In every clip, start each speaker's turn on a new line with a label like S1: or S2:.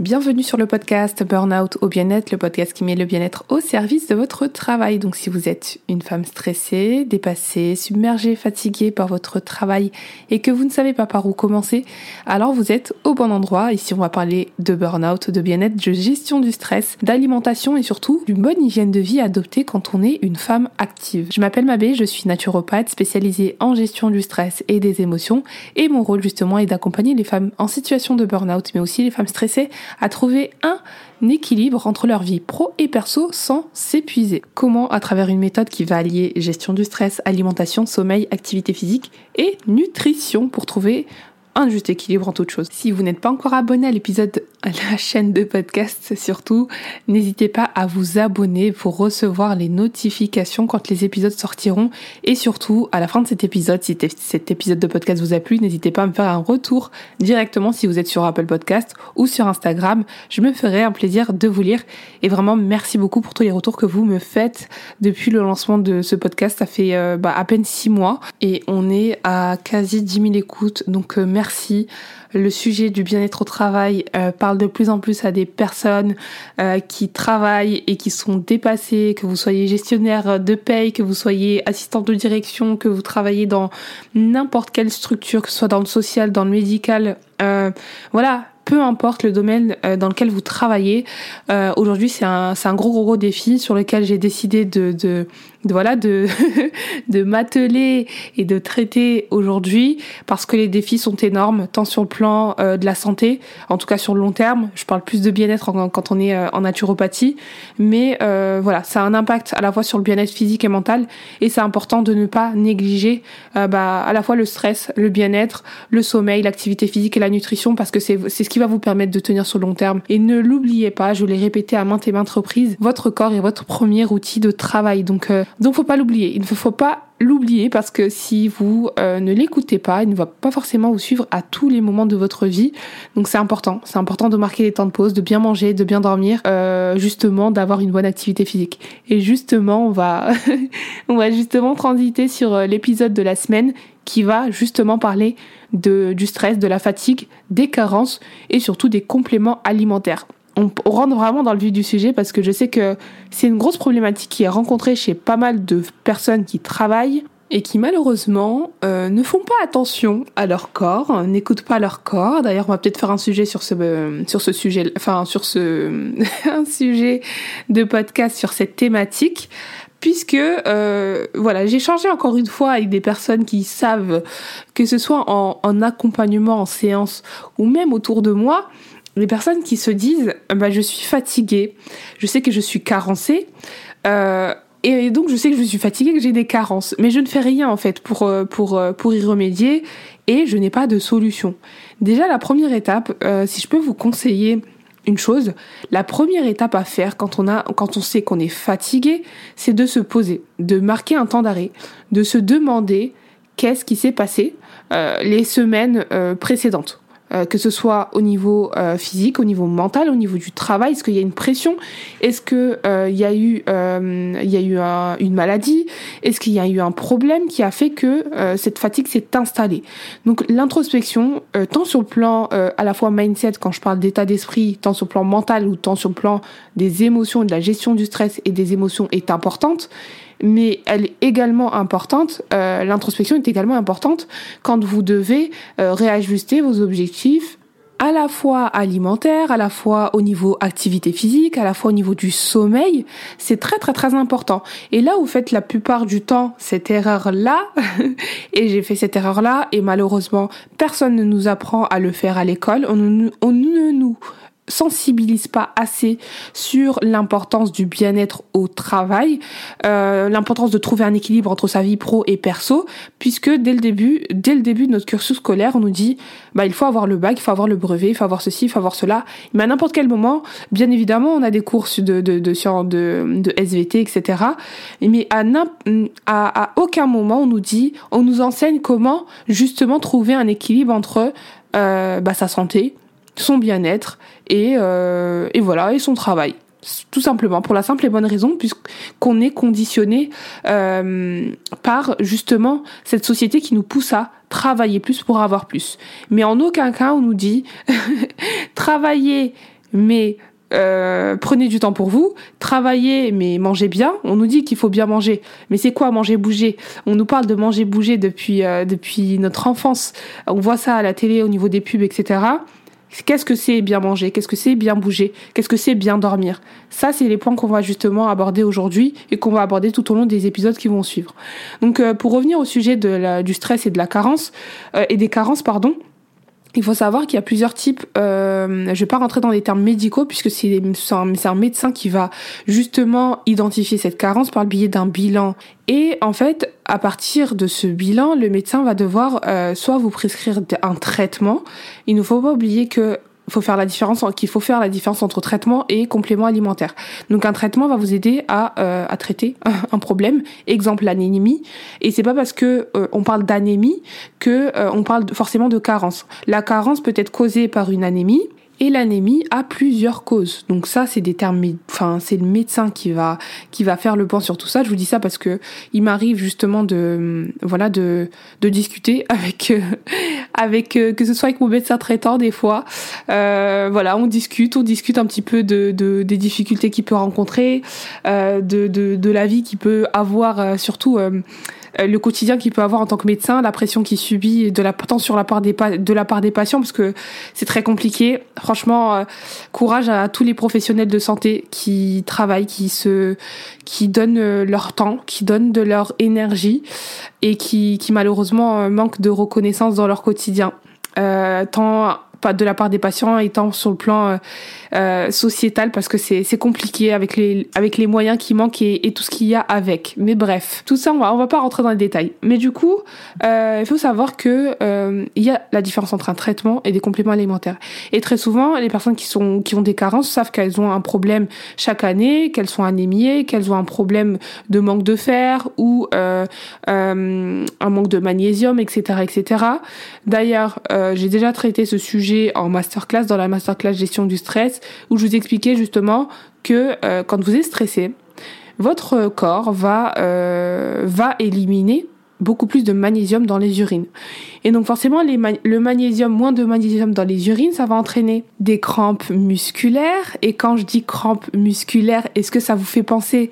S1: Bienvenue sur le podcast Burnout au bien-être, le podcast qui met le bien-être au service de votre travail. Donc si vous êtes une femme stressée, dépassée, submergée, fatiguée par votre travail et que vous ne savez pas par où commencer, alors vous êtes au bon endroit. Ici on va parler de burnout, de bien-être, de gestion du stress, d'alimentation et surtout d'une bonne hygiène de vie adoptée quand on est une femme active. Je m'appelle Mabé, je suis naturopathe spécialisée en gestion du stress et des émotions et mon rôle justement est d'accompagner les femmes en situation de burnout mais aussi les femmes stressées à trouver un équilibre entre leur vie pro et perso sans s'épuiser. Comment? À travers une méthode qui va allier gestion du stress, alimentation, sommeil, activité physique et nutrition pour trouver un juste équilibre en toute chose. Si vous n'êtes pas encore abonné à l'épisode, la chaîne de podcast surtout, n'hésitez pas à vous abonner pour recevoir les notifications quand les épisodes sortiront. Et surtout, à la fin de cet épisode, si cet épisode de podcast vous a plu, n'hésitez pas à me faire un retour directement si vous êtes sur Apple Podcast ou sur Instagram. Je me ferai un plaisir de vous lire. Et vraiment, merci beaucoup pour tous les retours que vous me faites depuis le lancement de ce podcast. Ça fait euh, bah, à peine six mois et on est à quasi 10 000 écoutes. Donc euh, merci merci. Le sujet du bien-être au travail euh, parle de plus en plus à des personnes euh, qui travaillent et qui sont dépassées, que vous soyez gestionnaire de paye, que vous soyez assistant de direction, que vous travaillez dans n'importe quelle structure, que ce soit dans le social, dans le médical. Euh, voilà, peu importe le domaine dans lequel vous travaillez. Aujourd'hui, c'est un, un gros, gros, gros défi sur lequel j'ai décidé de, de voilà de de m'atteler et de traiter aujourd'hui parce que les défis sont énormes tant sur le plan euh, de la santé en tout cas sur le long terme. Je parle plus de bien-être quand on est euh, en naturopathie. Mais euh, voilà ça a un impact à la fois sur le bien-être physique et mental et c'est important de ne pas négliger bah, à la fois le stress le bien-être le sommeil l'activité physique et la nutrition parce que c'est c'est ce qui va vous permettre de tenir sur le long terme. Et ne l'oubliez pas je l'ai répété à maintes et maintes reprises votre corps est votre premier outil de travail. Donc donc faut pas l'oublier. Il ne faut pas l'oublier parce que si vous euh, ne l'écoutez pas, il ne va pas forcément vous suivre à tous les moments de votre vie. Donc c'est important. C'est important de marquer les temps de pause, de bien manger, de bien dormir, euh, justement d'avoir une bonne activité physique. Et justement, on va, on va justement transiter sur euh, l'épisode de la semaine qui va justement parler de, du stress, de la fatigue, des carences et surtout des compléments alimentaires on, rentre vraiment dans le vif du sujet parce que je sais que c'est une grosse problématique qui est rencontrée chez pas mal de personnes qui travaillent et qui malheureusement euh, ne font pas attention à leur corps, n'écoutent pas leur corps. D'ailleurs, on va peut-être faire un sujet sur ce euh, sur ce sujet, enfin sur ce un sujet de podcast sur cette thématique, puisque euh, voilà, j'ai changé encore une fois avec des personnes qui savent que ce soit en, en accompagnement, en séance ou même autour de moi, les personnes qui se disent bah, je suis fatiguée, je sais que je suis carencée, euh, et donc je sais que je suis fatiguée, que j'ai des carences, mais je ne fais rien en fait pour, euh, pour, euh, pour y remédier et je n'ai pas de solution. Déjà la première étape, si je peux vous conseiller une chose, la première étape à faire quand on a, quand on sait qu'on est fatigué, c'est de se poser, de marquer un temps d'arrêt, de se demander qu'est-ce qui s'est passé les semaines précédentes euh, que ce soit au niveau euh, physique, au niveau mental, au niveau du travail Est-ce qu'il y a une pression? Est-ce qu'il euh, y a eu, il y a eu une maladie? Est-ce qu'il y a eu un problème qui a fait que cette fatigue s'est installée? Donc l'introspection, tant sur le plan à la fois mindset, quand je parle d'état d'esprit, tant sur le plan mental ou tant sur le plan des émotions, de la gestion du stress et des émotions est importante mais elle est également importante, euh, l'introspection est également importante quand vous devez euh, réajuster vos objectifs à la fois alimentaire, à la fois au niveau activité physique, à la fois au niveau du sommeil, c'est très très très important. Et là vous faites la plupart du temps cette erreur-là, et j'ai fait cette erreur-là, et malheureusement personne ne nous apprend à le faire à l'école, on, on ne nous sensibilise pas assez sur l'importance du bien-être au travail, euh, l'importance de trouver un équilibre entre sa vie pro et perso, puisque dès le début, dès le début de notre cursus scolaire, on nous dit, bah il faut avoir le bac, il faut avoir le brevet, il faut avoir ceci, il faut avoir cela. Mais à n'importe quel moment, bien évidemment, on a des cours de de de de, de SVT, etc. Mais à, à à aucun moment on nous dit, on nous enseigne comment justement trouver un équilibre entre euh, bah, sa santé, son bien-être et, euh, et voilà et son travail tout simplement pour la simple et bonne raison puisqu'on est conditionné euh, par justement cette société qui nous pousse à travailler plus pour avoir plus mais en aucun cas on nous dit travailler mais euh, prenez du temps pour vous, travaillez, mais mangez bien. On nous dit qu'il faut bien manger, mais c'est quoi manger bouger? On nous parle de manger bouger depuis euh, depuis notre enfance. On voit ça à la télé, au niveau des pubs, etc. Qu'est-ce que c'est bien manger? Qu'est-ce que c'est bien bouger? Qu'est-ce que c'est bien dormir? Ça, c'est les points qu'on va justement aborder aujourd'hui et qu'on va aborder tout au long des épisodes qui vont suivre. Donc, euh, pour revenir au sujet de du stress et de la carence et des carences, pardon. Il faut savoir qu'il y a plusieurs types. Euh, je vais pas rentrer dans les termes médicaux puisque c'est un, médecin qui va justement identifier cette carence par le biais d'un bilan. Et en fait, à partir de ce bilan, le médecin va devoir euh, soit vous prescrire un traitement. Il ne faut pas oublier que faut faut faire la différence entre traitement et complément alimentaire. Donc un traitement va vous aider à, euh, traiter un problème, exemple l'anémie et c'est pas parce que euh, on parle d'anémie que euh, on parle forcément de carence. La carence peut être causée par une anémie et l'anémie a plusieurs causes. Donc ça, c'est des termes, enfin, c'est le médecin qui va qui va faire le point sur tout ça. Je vous dis ça parce que il m'arrive justement de voilà de de discuter avec euh, avec euh, que ce soit avec mon médecin traitant des fois. Euh, voilà, on discute, on discute un petit peu de, de des difficultés qu'il peut rencontrer, euh, de, de de la vie qu'il peut avoir, surtout le quotidien qu'il peut avoir en tant que médecin, la pression qu'il subit de la sur la part des de la part des patients parce que c'est très compliqué. Franchement, euh, courage à tous les professionnels de santé qui travaillent, qui se qui donnent euh, leur temps, qui donnent de leur énergie et qui qui malheureusement manquent de reconnaissance dans leur quotidien. Euh, tant de la part des patients étant sur le plan euh, euh, sociétal parce que c'est compliqué avec les avec les moyens qui manquent et, tout ce qu'il y a avec. Mais bref, tout ça on va on va pas rentrer dans les détails. Mais du coup, euh, il faut savoir que il y a la différence entre un traitement et des compléments alimentaires. Et très souvent, les personnes qui sont qui ont des carences savent qu'elles ont un problème chaque année, qu'elles sont anémiées, qu'elles ont un problème de manque de fer ou un manque de magnésium, etc., etc. D'ailleurs, j'ai déjà traité ce sujet en masterclass, dans la masterclass gestion du stress, où je vous expliquais justement que euh, quand vous êtes stressé, votre corps va, euh, va éliminer beaucoup plus de magnésium dans les urines. Et donc forcément, le magnésium, moins de magnésium dans les urines, ça va entraîner des crampes musculaires. Et quand je dis crampes musculaires, est-ce que ça vous fait penser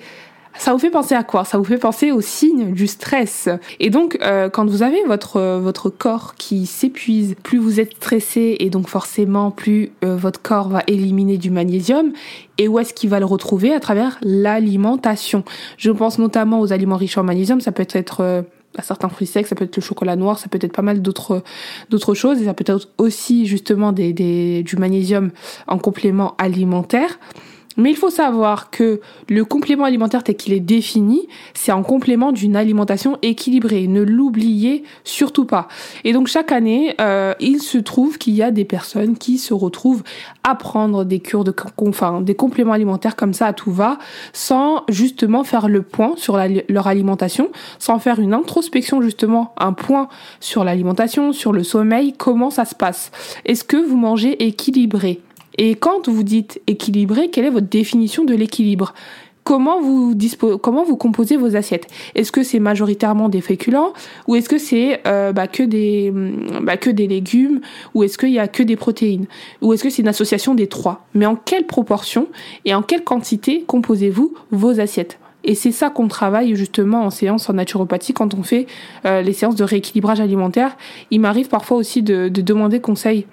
S1: ça vous fait penser à quoi? Ça vous fait penser aux signes du stress. Et donc, euh, quand vous avez votre votre corps qui s'épuise, plus vous êtes stressé et donc forcément plus euh, votre corps va éliminer du magnésium. Et où est-ce qu'il va le retrouver? À travers l'alimentation. Je pense notamment aux aliments riches en magnésium. Ça peut être euh, certains fruits secs, ça peut être le chocolat noir, ça peut être pas mal d'autres d'autres choses et ça peut être aussi justement des, des du magnésium en complément alimentaire. Mais il faut savoir que le complément alimentaire tel qu'il est défini, c'est en complément d'une alimentation équilibrée. Ne l'oubliez surtout pas. Et donc chaque année, euh, il se trouve qu'il y a des personnes qui se retrouvent à prendre des cures de, enfin, des compléments alimentaires comme ça à tout va, sans justement faire le point sur leur alimentation, sans faire une introspection justement, un point sur l'alimentation, sur le sommeil, comment ça se passe. Est-ce que vous mangez équilibré? Et quand vous dites équilibré, quelle est votre définition de l'équilibre? Comment vous, comment vous composez vos assiettes? Est-ce que c'est majoritairement des féculents ou est-ce que c'est euh, bah, que des bah, que des légumes ou est-ce qu'il y a que des protéines? Ou est-ce que c'est une association des trois? Mais en quelle proportion et en quelle quantité composez-vous vos assiettes? Et c'est ça qu'on travaille justement en séance en naturopathie quand on fait euh, les séances de rééquilibrage alimentaire. Il m'arrive parfois aussi de, de demander conseil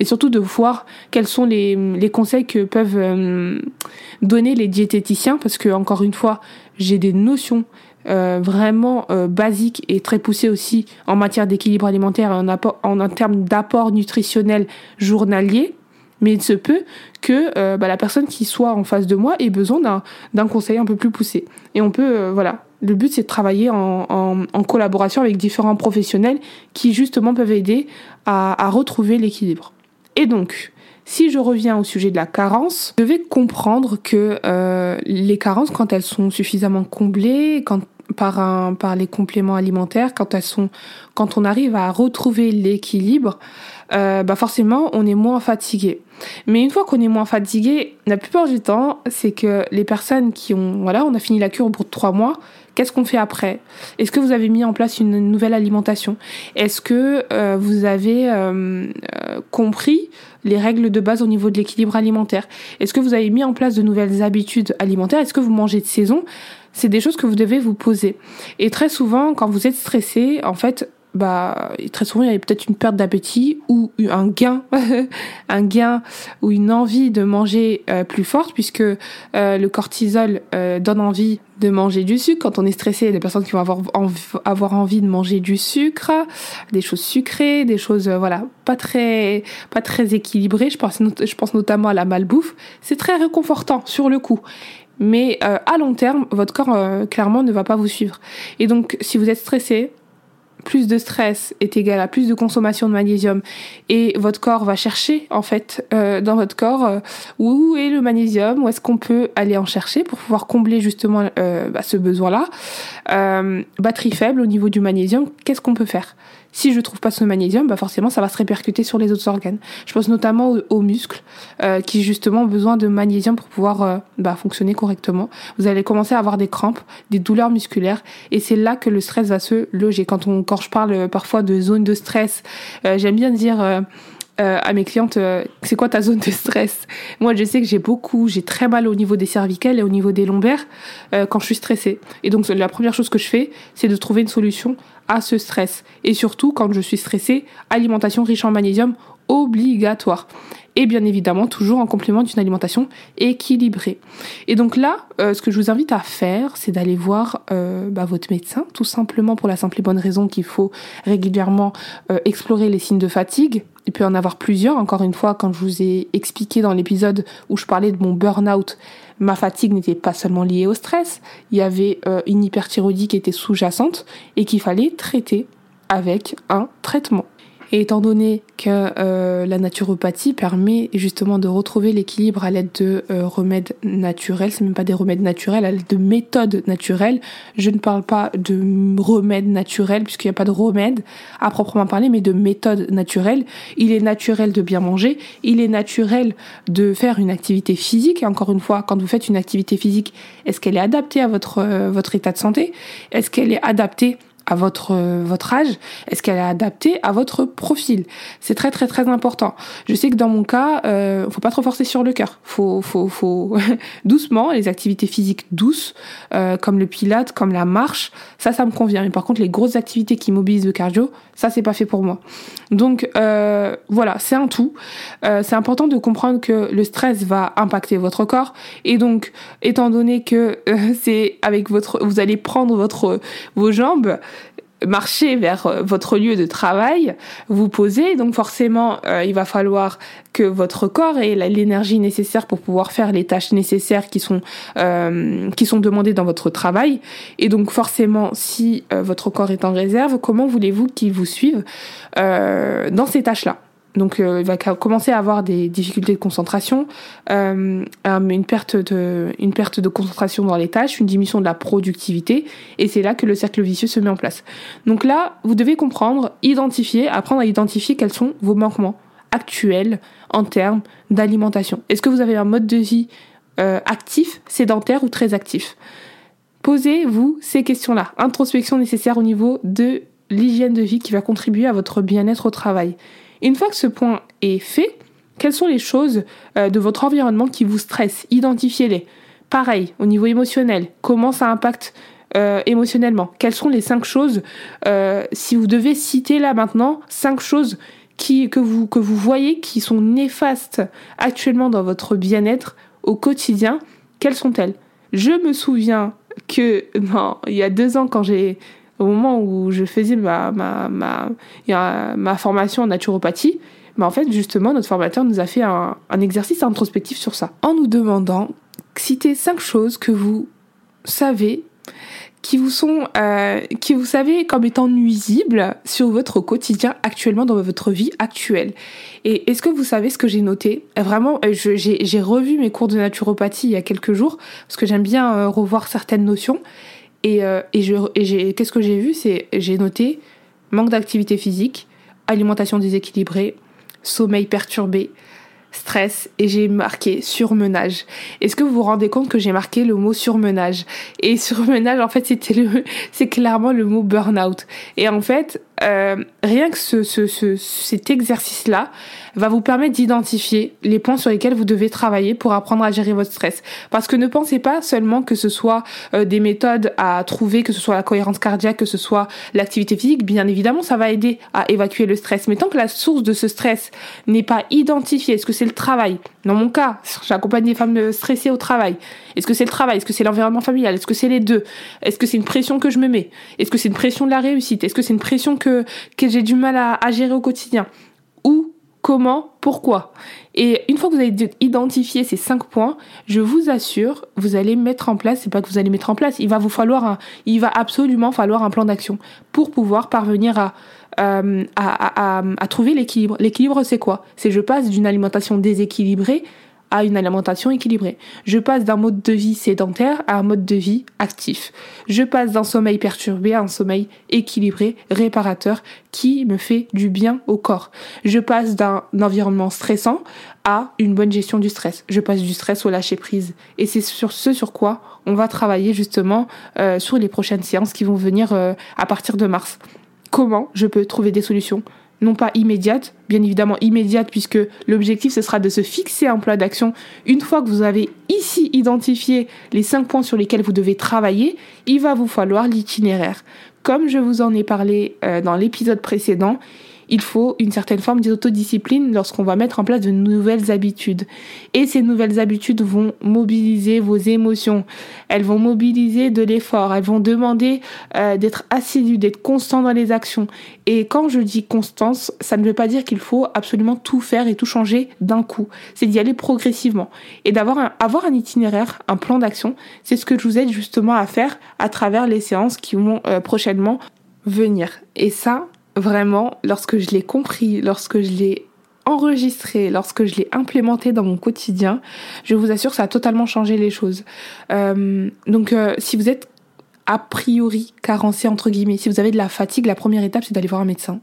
S1: et surtout de voir quels sont les, les conseils que peuvent euh, donner les diététiciens parce que encore une fois j'ai des notions euh, vraiment euh, basiques et très poussées aussi en matière d'équilibre alimentaire et en, en, termes d'apport nutritionnel journalier. Mais il se peut que bah, la personne qui soit en face de moi ait besoin d'un, d'un conseil un peu plus poussé. Et on peut voilà. Le but c'est de travailler en, en, en, collaboration avec différents professionnels qui justement peuvent aider à, à retrouver l'équilibre et donc, si je reviens au sujet de la carence, je devez comprendre que euh, les carences, quand elles sont suffisamment comblées, quand par un, par les compléments alimentaires, quand elles sont, quand on arrive à retrouver l'équilibre, euh, bah forcément on est moins fatigué. Mais une fois qu'on est moins fatigué, la plupart du temps, c'est que les personnes qui ont, voilà, on a fini la cure au bout de trois mois, Qu'est-ce qu'on fait après? Est-ce que vous avez mis en place une nouvelle alimentation? Est-ce que euh, vous avez euh, euh, compris les règles de base au niveau de l'équilibre alimentaire? Est-ce que vous avez mis en place de nouvelles habitudes alimentaires? Est-ce que vous mangez de saison? C'est des choses que vous devez vous poser. Et très souvent, quand vous êtes stressé, en fait, bah très souvent il y a peut-être une perte d'appétit ou un gain un gain ou une envie de manger euh, plus forte puisque euh, le cortisol euh, donne envie de manger du sucre. Quand on est stressé il y a des personnes qui vont avoir envie de manger du sucre des choses sucrées des choses voilà pas très pas très équilibrées. Je pense notamment à la malbouffe. C'est très réconfortant sur le coup. Mais à long terme votre corps clairement ne va pas vous suivre. Et donc si vous êtes stressé plus de stress est égal à plus de consommation de magnésium et votre corps va chercher en fait euh, dans votre corps euh, où est le magnésium, où est-ce qu'on peut aller en chercher pour pouvoir combler justement euh, bah, ce besoin-là. batterie faible au niveau du magnésium, qu'est-ce qu'on peut faire? Si je trouve pas ce magnésium, bah forcément ça va se répercuter sur les autres organes. Je pense notamment aux, muscles euh, qui justement ont besoin de magnésium pour pouvoir euh, bah, fonctionner correctement. Vous allez commencer à avoir des crampes, des douleurs musculaires et c'est là que le stress va se loger. Quand on je parle euh, parfois de zone de stress, j'aime bien dire à mes clientes, c'est quoi ta zone de stress? Moi, je sais que j'ai beaucoup, j'ai très mal au niveau des cervicales et au niveau des lombaires quand je suis stressée. Et donc, la première chose que je fais, c'est de trouver une solution à ce stress. Et surtout, quand je suis stressée, alimentation riche en magnésium obligatoire. Et bien évidemment, toujours en complément d'une alimentation équilibrée. Et donc là, euh, ce que je vous invite à faire, c'est d'aller voir euh, bah, votre médecin, tout simplement pour la simple et bonne raison qu'il faut régulièrement euh, explorer les signes de fatigue. Il peut en avoir plusieurs. Encore une fois, quand je vous ai expliqué dans l'épisode où je parlais de mon burn-out, ma fatigue n'était pas seulement liée au stress, il y avait euh, une hyperthyroïdie qui était sous-jacente et qu'il fallait traiter avec un traitement. Et étant donné que euh, la naturopathie permet justement de retrouver l'équilibre à l'aide de euh, remèdes naturels, c'est même pas des remèdes naturels, à l'aide de méthodes naturelles. Je ne parle pas de remèdes naturels puisqu'il n'y a pas de remède à proprement parler, mais de méthodes naturelles. Il est naturel de bien manger, il est naturel de faire une activité physique. Et encore une fois, quand vous faites une activité physique, est-ce qu'elle est adaptée à votre euh, votre état de santé? Est-ce qu'elle est adaptée à votre euh, votre âge Est-ce qu'elle est adaptée à votre profil? C'est très très très important. Je sais que dans mon cas, euh, faut pas trop forcer sur le cœur. Faut faut faut doucement les activités physiques douces euh, comme le pilate, comme la marche, ça ça me convient. Mais par contre les grosses activités qui mobilisent le cardio, ça c'est pas fait pour moi. Donc euh, voilà, c'est un tout. C'est important de comprendre que le stress va impacter votre corps et donc étant donné que c'est avec votre vous allez prendre votre vos jambes marcher vers euh, votre lieu de travail, vous posez, donc forcément euh, il va falloir que votre corps ait l'énergie nécessaire pour pouvoir faire les tâches nécessaires qui sont euh, qui sont demandées dans votre travail. Et donc forcément si votre corps est en réserve, comment voulez-vous qu'il vous suive dans ces tâches-là? Donc euh, il va commencer à avoir des difficultés de concentration, euh, une perte de concentration dans les tâches, une diminution de la productivité, et c'est là que le cercle vicieux se met en place. Donc là, vous devez comprendre, identifier, apprendre à identifier quels sont vos manquements actuels en termes d'alimentation. Est-ce que vous avez un mode de vie euh, actif, sédentaire ou très actif? Posez-vous ces questions-là. Introspection nécessaire au niveau de l'hygiène de vie qui va contribuer à votre bien-être au travail. Une fois que ce point est fait, quelles sont les choses euh, de votre environnement qui vous stressent? Identifiez-les. Pareil, au niveau émotionnel, comment ça impacte euh, émotionnellement? Quelles sont les cinq choses, euh, si vous devez citer là maintenant, cinq choses que, vous, que vous voyez qui sont néfastes actuellement dans votre bien-être au quotidien, quelles sont-elles? Je me souviens que non, il y a deux ans quand j'ai au moment où je faisais ma, ma, ma, ma formation en naturopathie, mais en fait, justement, notre formateur nous a fait un, un exercice introspectif sur ça, en nous demandant citer cinq choses que vous savez qui vous sont euh, qui vous savez comme étant nuisibles sur votre quotidien actuellement dans votre vie actuelle. Et est-ce que vous savez ce que j'ai noté? Vraiment, euh, j'ai revu mes cours de naturopathie il y a quelques jours parce que j'aime bien euh, revoir certaines notions. Et, euh, et, qu'est-ce que j'ai vu? C'est j'ai noté manque d'activité physique, alimentation déséquilibrée, sommeil perturbé, stress et j'ai marqué surmenage. Est-ce que vous vous rendez compte que j'ai marqué le mot surmenage? Et surmenage en fait c'est clairement le mot burn-out. Et en fait, euh, rien que ce, ce, ce, cet exercice-là va vous permettre d'identifier les points sur lesquels vous devez travailler pour apprendre à gérer votre stress. Parce que ne pensez pas seulement que ce soit euh, des méthodes à trouver, que ce soit la cohérence cardiaque, que ce soit l'activité physique. Bien évidemment, ça va aider à évacuer le stress. Mais tant que la source de ce stress n'est pas identifiée, est-ce que c'est le travail? Dans mon cas, j'accompagne des femmes stressées au travail. Est-ce que c'est le travail? Est-ce que c'est l'environnement familial? Est-ce que c'est les deux? Est-ce que c'est une pression que je me mets? Est-ce que c'est une pression de la réussite? Est-ce que c'est une pression que, que j'ai du mal à, gérer au quotidien Où comment, pourquoi. Et une fois que vous avez identifié ces cinq points, je vous assure, vous allez mettre en place, c'est pas que vous allez mettre en place, il va vous falloir un, il va absolument falloir un plan d'action pour pouvoir parvenir à, euh, à, à, trouver l'équilibre. L'équilibre, c'est quoi? C'est je passe d'une alimentation déséquilibrée à une alimentation équilibrée. Je passe d'un mode de vie sédentaire à un mode de vie actif. Je passe d'un sommeil perturbé à un sommeil équilibré, réparateur, qui me fait du bien au corps. Je passe d'un environnement stressant à une bonne gestion du stress. Je passe du stress au lâcher prise. Et c'est sur ce sur quoi on va travailler justement euh, sur les prochaines séances qui vont venir euh, à partir de mars. Comment je peux trouver des solutions non pas immédiate, bien évidemment immédiate puisque l'objectif ce sera de se fixer un plan d'action. Une fois que vous avez ici identifié les cinq points sur lesquels vous devez travailler, il va vous falloir l'itinéraire. Comme je vous en ai parlé euh, dans l'épisode précédent, il faut une certaine forme d'autodiscipline lorsqu'on va mettre en place de nouvelles habitudes. Et ces nouvelles habitudes vont mobiliser vos émotions. Elles vont mobiliser de l'effort. Elles vont demander euh, d'être assidu, d'être constant dans les actions. Et quand je dis constance, ça ne veut pas dire qu'il faut absolument tout faire et tout changer d'un coup. C'est d'y aller progressivement. Et d'avoir un, avoir un itinéraire, un plan d'action, c'est ce que je vous aide justement à faire à travers les séances qui vont euh, prochainement venir. Et ça, vraiment, lorsque je l'ai compris, lorsque je l'ai enregistré, lorsque je l'ai implémenté dans mon quotidien, je vous assure, ça a totalement changé les choses. Euh, donc, euh, si vous êtes a priori carencé entre guillemets, si vous avez de la fatigue, la première étape c'est d'aller voir un médecin.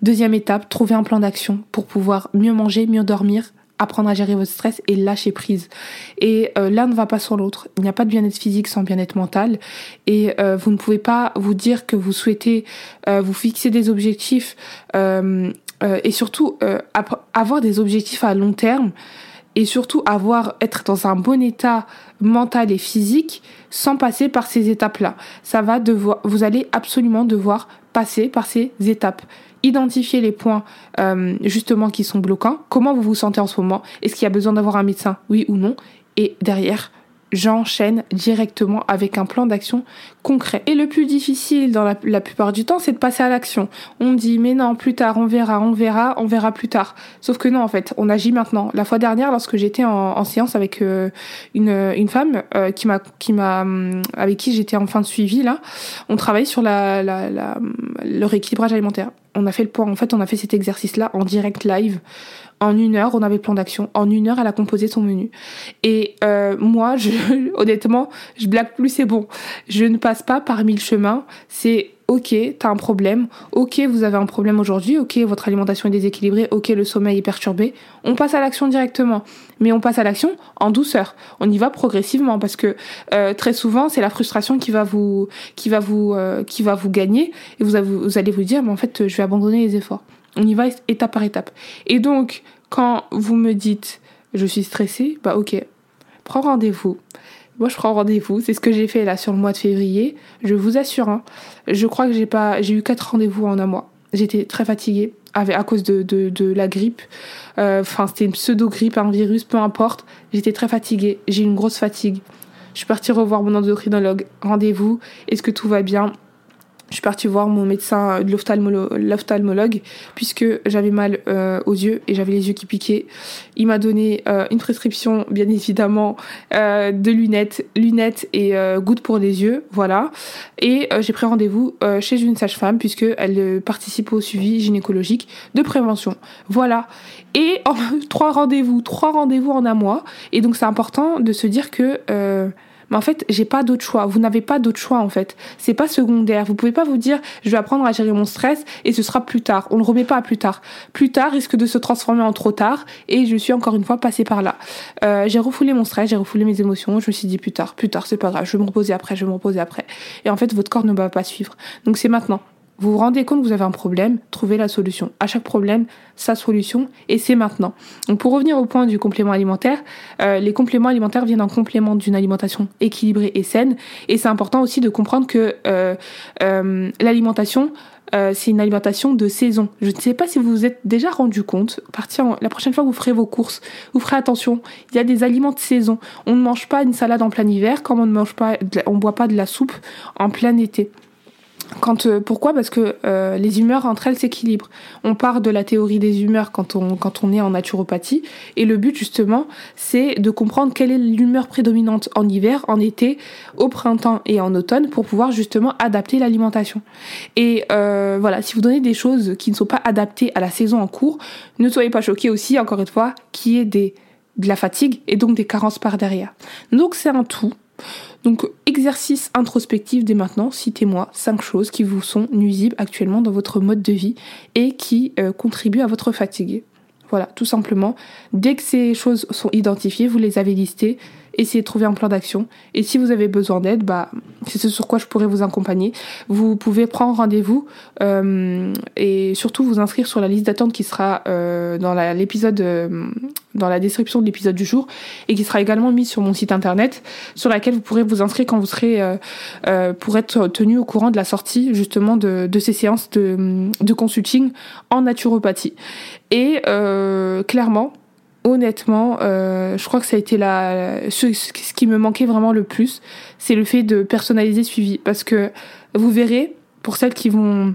S1: Deuxième étape, trouver un plan d'action pour pouvoir mieux manger, mieux dormir, apprendre à gérer votre stress et lâcher prise. Et euh, l'un ne va pas sans l'autre. Il n'y a pas de bien-être physique sans bien-être mental. Et euh, vous ne pouvez pas vous dire que vous souhaitez euh, vous fixer des objectifs et surtout avoir des objectifs à long terme et surtout avoir être dans un bon état mental et physique sans passer par ces étapes-là. Ça va vous allez absolument devoir passer par ces étapes identifier les points euh, justement qui sont bloquants, comment vous vous sentez en ce moment, est-ce qu'il y a besoin d'avoir un médecin, oui ou non, et derrière, j'enchaîne directement avec un plan d'action concret. Et le plus difficile dans la, plupart du temps, c'est de passer à l'action. On dit mais non, plus tard, on verra, on verra, on verra plus tard. Sauf que non, en fait, on agit maintenant. La fois dernière, lorsque j'étais en, séance avec euh, une, une femme euh, qui m'a, qui m'a, avec qui j'étais en fin de suivi là, on travaille sur la, la, la, le rééquilibrage alimentaire. On a fait le point. En fait, on a fait cet exercice-là en direct live en une heure, on avait plan d'action. En une heure, elle a composé son menu. Et euh, moi, je, honnêtement, je blague plus, c'est bon. Je ne passe pas par mille chemins. C'est ok, t'as un problème. Ok, vous avez un problème aujourd'hui. Ok, votre alimentation est déséquilibrée. Ok, le sommeil est perturbé. On passe à l'action directement. Mais on passe à l'action en douceur. On y va progressivement parce que euh, très souvent, c'est la frustration qui va vous, qui va vous, euh, qui va vous gagner et vous allez vous dire, mais en fait, je vais abandonner les efforts. On y va étape par étape. Et donc, quand vous me dites je suis stressée, bah ok, prends rendez-vous. Moi, je prends rendez-vous. C'est ce que j'ai fait là sur le mois de février. Je vous assure, hein, je crois que j'ai pas, j'ai eu quatre rendez-vous en un mois. J'étais très fatiguée avec, à cause de, de, de la grippe. Euh, enfin, c'était une pseudo-grippe, un virus, peu importe. J'étais très fatiguée. J'ai une grosse fatigue. Je suis partie revoir mon endocrinologue. Rendez-vous. Est-ce que tout va bien? Je suis partie voir mon médecin de l'ophtalmologue puisque j'avais mal euh, aux yeux et j'avais les yeux qui piquaient. Il m'a donné euh, une prescription, bien évidemment, euh, de lunettes, lunettes et gouttes pour les yeux, voilà. Et j'ai pris rendez-vous chez une sage-femme puisque elle participe au suivi gynécologique de prévention, voilà. Et trois rendez-vous, trois rendez-vous en un mois. Et donc c'est important de se dire que mais en fait, j'ai pas d'autre choix. Vous n'avez pas d'autre choix en fait. C'est pas secondaire. Vous pouvez pas vous dire je vais apprendre à gérer mon stress et ce sera plus tard. On le remet pas à plus tard. Plus tard risque de se transformer en trop tard et je suis encore une fois passée par là. Euh, j'ai refoulé mon stress, j'ai refoulé mes émotions. Je me suis dit plus tard, plus tard, c'est pas grave. Je vais me reposer après, je vais me reposer après. Et en fait, votre corps ne va pas suivre. Donc c'est maintenant Vous vous rendez compte que vous avez un problème, trouvez la solution. À chaque problème, sa solution, et c'est maintenant. Donc pour revenir au point du complément alimentaire, euh, les compléments alimentaires viennent en complément d'une alimentation équilibrée et saine, et c'est important aussi de comprendre que euh, euh, l'alimentation c'est une alimentation de saison. Je ne sais pas si vous vous êtes déjà rendu compte. Partir la prochaine fois que vous ferez vos courses, vous ferez attention. Il y a des aliments de saison. On ne mange pas une salade en plein hiver, comme on ne mange pas, on boit pas de la soupe en plein été. Quand, euh, pourquoi? Parce que euh, les humeurs entre elles s'équilibrent. On part de la théorie des humeurs quand on, quand on est en naturopathie. Et le but justement, c'est de comprendre quelle est l'humeur prédominante en hiver, en été, au printemps et en automne pour pouvoir justement adapter l'alimentation. Et euh, voilà, si vous donnez des choses qui ne sont pas adaptées à la saison en cours, ne soyez pas choqués aussi, encore une fois, qu'il y ait des, de la fatigue et donc des carences par derrière. Donc c'est un tout. Donc, exercice introspectif dès maintenant, citez-moi cinq choses qui vous sont nuisibles actuellement dans votre mode de vie et qui euh, contribuent à votre fatigue. Voilà, tout simplement. Dès que ces choses sont identifiées, vous les avez listées, essayez de trouver un plan d'action. Et si vous avez besoin d'aide, bah, c'est ce sur quoi je pourrais vous accompagner. Vous pouvez prendre rendez-vous euh, et surtout vous inscrire sur la liste d'attente qui sera euh, dans l'épisode, euh, dans la description de l'épisode du jour et qui sera également mise sur mon site internet, sur laquelle vous pourrez vous inscrire quand vous serez euh, pour être tenu au courant de la sortie justement de, de ces séances de, de consulting en naturopathie. Et clairement, honnêtement, euh, je crois que ça a été la, ce, ce, qui me manquait vraiment le plus, c'est le fait de personnaliser suivi. Parce que vous verrez, pour celles qui vont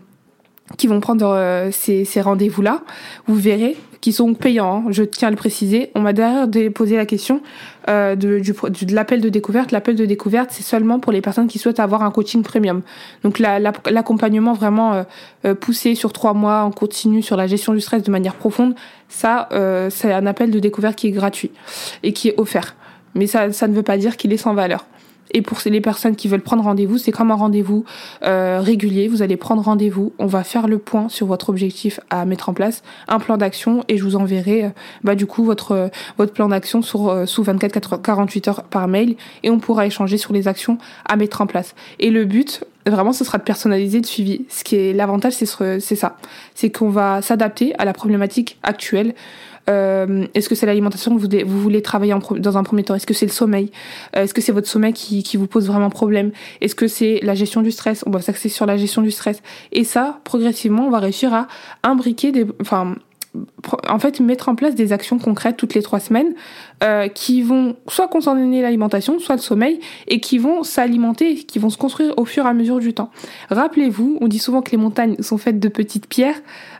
S1: qui vont prendre euh, ces, ces rendez-vous-là, vous verrez, qui sont payants, hein, je tiens à le préciser. On m'a d'ailleurs posé la question euh, de, du, de l'appel de découverte. L'appel de découverte, c'est seulement pour les personnes qui souhaitent avoir un coaching premium. Donc l'accompagnement la, vraiment euh, euh, poussé sur trois mois en continu sur la gestion du stress de manière profonde, ça, euh, c'est un appel de découverte qui est gratuit et qui est offert. Mais ça, ça ne veut pas dire qu'il est sans valeur. Et pour les personnes qui veulent prendre rendez-vous, c'est comme un rendez-vous euh, régulier. Vous allez prendre rendez-vous, on va faire le point sur votre objectif à mettre en place, un plan d'action, et je vous enverrai euh, bah, du coup votre votre plan d'action sur euh, sous 24 48 heures par mail, et on pourra échanger sur les actions à mettre en place. Et le but, vraiment, ce sera de personnaliser, de suivi. Ce qui est l'avantage, c'est c'est ça, c'est qu'on va s'adapter à la problématique actuelle. Euh, Est-ce que c'est l'alimentation que vous, voulez travailler dans un premier temps? Est-ce que c'est le sommeil? Euh, Est-ce que c'est votre sommeil qui, qui, vous pose vraiment problème? Est-ce que c'est la gestion du stress? On va s'axer sur la gestion du stress. Et ça, progressivement, on va réussir à imbriquer des, enfin, en fait mettre en place des actions concrètes toutes les trois semaines euh, qui vont soit concerner l'alimentation, soit le sommeil, et qui vont s'alimenter, qui vont se construire au fur et à mesure du temps. Rappelez-vous, on dit souvent que les montagnes sont faites de petites pierres.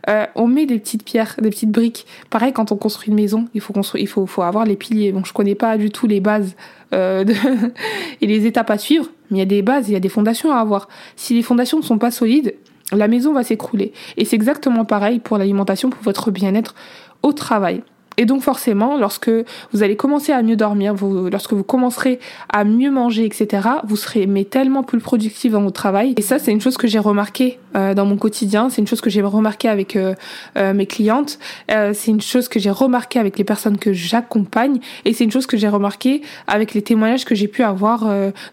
S1: Euh, on met des petites pierres, des petites briques. Pareil, quand on construit une maison, il faut construire, il faut, faut avoir les piliers. Donc je connais pas du tout les bases euh, de et les étapes à suivre, mais il y a des bases, il y a des fondations à avoir. Si les fondations ne sont pas solides, la maison va s'écrouler. Et c'est exactement pareil pour l'alimentation, pour votre bien-être au travail. Et donc forcément, lorsque vous allez commencer à mieux dormir, lorsque vous commencerez à mieux manger, etc., vous serez mais tellement plus productif dans votre travail. Et ça, c'est une chose que j'ai remarqué euh, dans mon quotidien. C'est une chose que j'ai remarqué avec euh, euh, mes clientes. c'est une chose que j'ai remarqué avec les personnes que j'accompagne. Et c'est une chose que j'ai remarqué avec les témoignages que j'ai pu avoir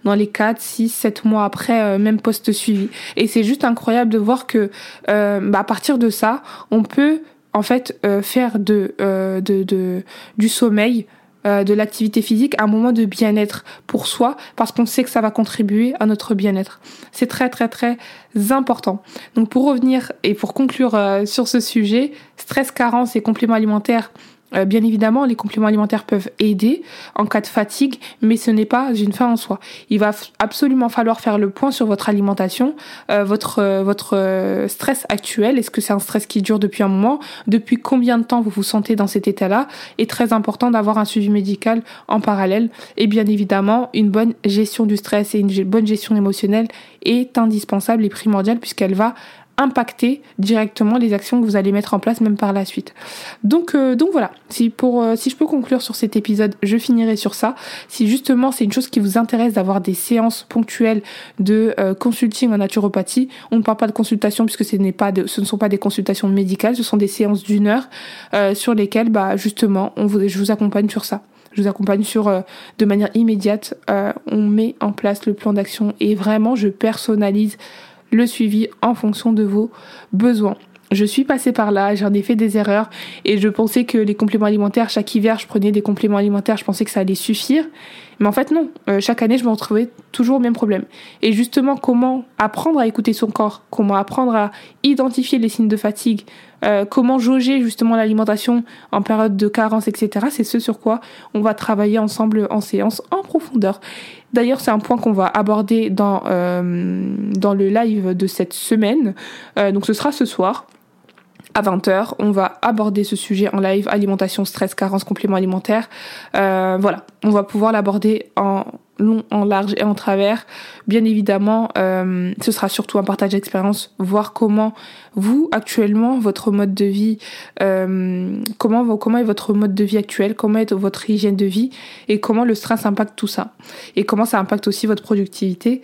S1: dans les 4, 6, 7 mois après, même post-suivi. Et c'est juste incroyable de voir que bah, à partir de ça, on peut en fait euh, faire de, euh, de, du sommeil euh, de l'activité physique un moment de bien-être pour soi parce qu'on sait que ça va contribuer à notre bien-être. C'est très très très important. Donc pour revenir et pour conclure sur ce sujet, stress, carence et compléments alimentaires euh, bien évidemment, les compléments alimentaires peuvent aider en cas de fatigue, mais ce n'est pas une fin en soi. Il va absolument falloir faire le point sur votre alimentation, euh, votre euh, votre stress actuel. Est-ce que c'est un stress qui dure depuis un moment? Depuis combien de temps vous vous sentez dans cet état-là? Est très important d'avoir un suivi médical en parallèle. Et bien évidemment, une bonne gestion du stress et une bonne gestion émotionnelle est indispensable et primordiale puisqu'elle va impacter directement les actions que vous allez mettre en place même par la suite. Donc euh, donc voilà, si pour euh, si je peux conclure sur cet épisode, je finirai sur ça. Si justement c'est une chose qui vous intéresse d'avoir des séances ponctuelles de euh, consulting en naturopathie, on ne parle pas de consultation puisque ce n'est pas ce ne sont pas des consultations médicales, ce sont des séances d'une heure sur lesquelles bah justement on vous, je vous accompagne sur ça je vous accompagne sur de manière immédiate. on met en place le plan d'action et vraiment je personnalise le suivi en fonction de vos besoins. Je suis passée par là, j'en ai fait des erreurs et je pensais que les compléments alimentaires, chaque hiver, je prenais des compléments alimentaires, je pensais que ça allait suffire. Mais en fait, non. Euh, chaque année, je me retrouvais toujours au même problème. Et justement, comment apprendre à écouter son corps, comment apprendre à identifier les signes de fatigue, euh, comment jauger justement l'alimentation en période de carence, etc. C'est ce sur quoi on va travailler ensemble en séance en profondeur. D'ailleurs, c'est un point qu'on va aborder dans, euh, dans le live de cette semaine. donc ce sera ce soir à 20h. On va aborder ce sujet en live, alimentation, stress, carence, complément alimentaire. Euh, voilà, on va pouvoir l'aborder en long, en large et en travers. Bien évidemment, euh, ce sera surtout un partage d'expérience, voir comment vous actuellement votre mode de vie, euh, comment est votre mode de vie actuel, comment est votre hygiène de vie et comment le stress impacte tout ça et comment ça impacte aussi votre productivité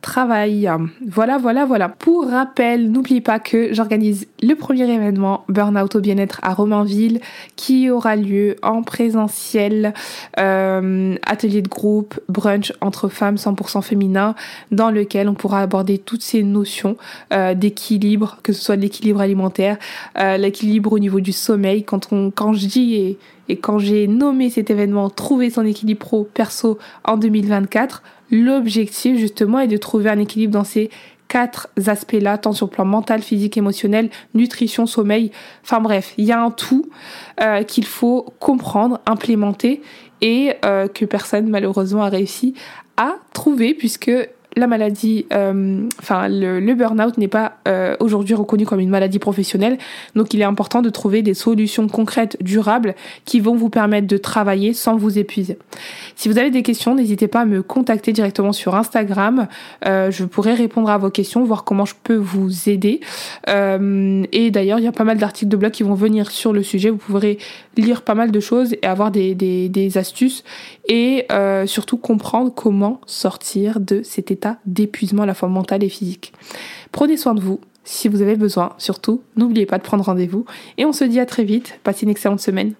S1: travail. Voilà, voilà, voilà. Pour rappel, n'oubliez pas que j'organise le premier événement Burnout au bien-être à Romainville qui aura lieu en présentiel, euh, atelier de groupe, brunch entre femmes 100% féminin, dans lequel on pourra aborder toutes ces notions euh, d'équilibre, que ce soit l'équilibre alimentaire, euh, l'équilibre au niveau du sommeil. Quand on, quand je dis et, et quand j'ai nommé cet événement Trouver son équilibre pro perso en 2024, L'objectif justement est de trouver un équilibre dans ces quatre aspects-là, tant sur le plan mental, physique, émotionnel, nutrition, sommeil. Enfin bref, il y a un tout euh, qu'il faut comprendre, implémenter et euh, que personne malheureusement a réussi à trouver puisque la maladie, euh, enfin le, le burn-out n'est pas euh, aujourd'hui reconnu comme une maladie professionnelle, donc il est important de trouver des solutions concrètes, durables, qui vont vous permettre de travailler sans vous épuiser. Si vous avez des questions, n'hésitez pas à me contacter directement sur Instagram. Euh, je pourrai répondre à vos questions, voir comment je peux vous aider. et d'ailleurs, il y a pas mal d'articles de blog qui vont venir sur le sujet. Vous pourrez lire pas mal de choses et avoir des, des, des astuces et surtout comprendre comment sortir de cet d'épuisement à la fois mental et physique. Prenez soin de vous. Si vous avez besoin, surtout, n'oubliez pas de prendre rendez-vous. Et on se dit à très vite. Passez une excellente semaine.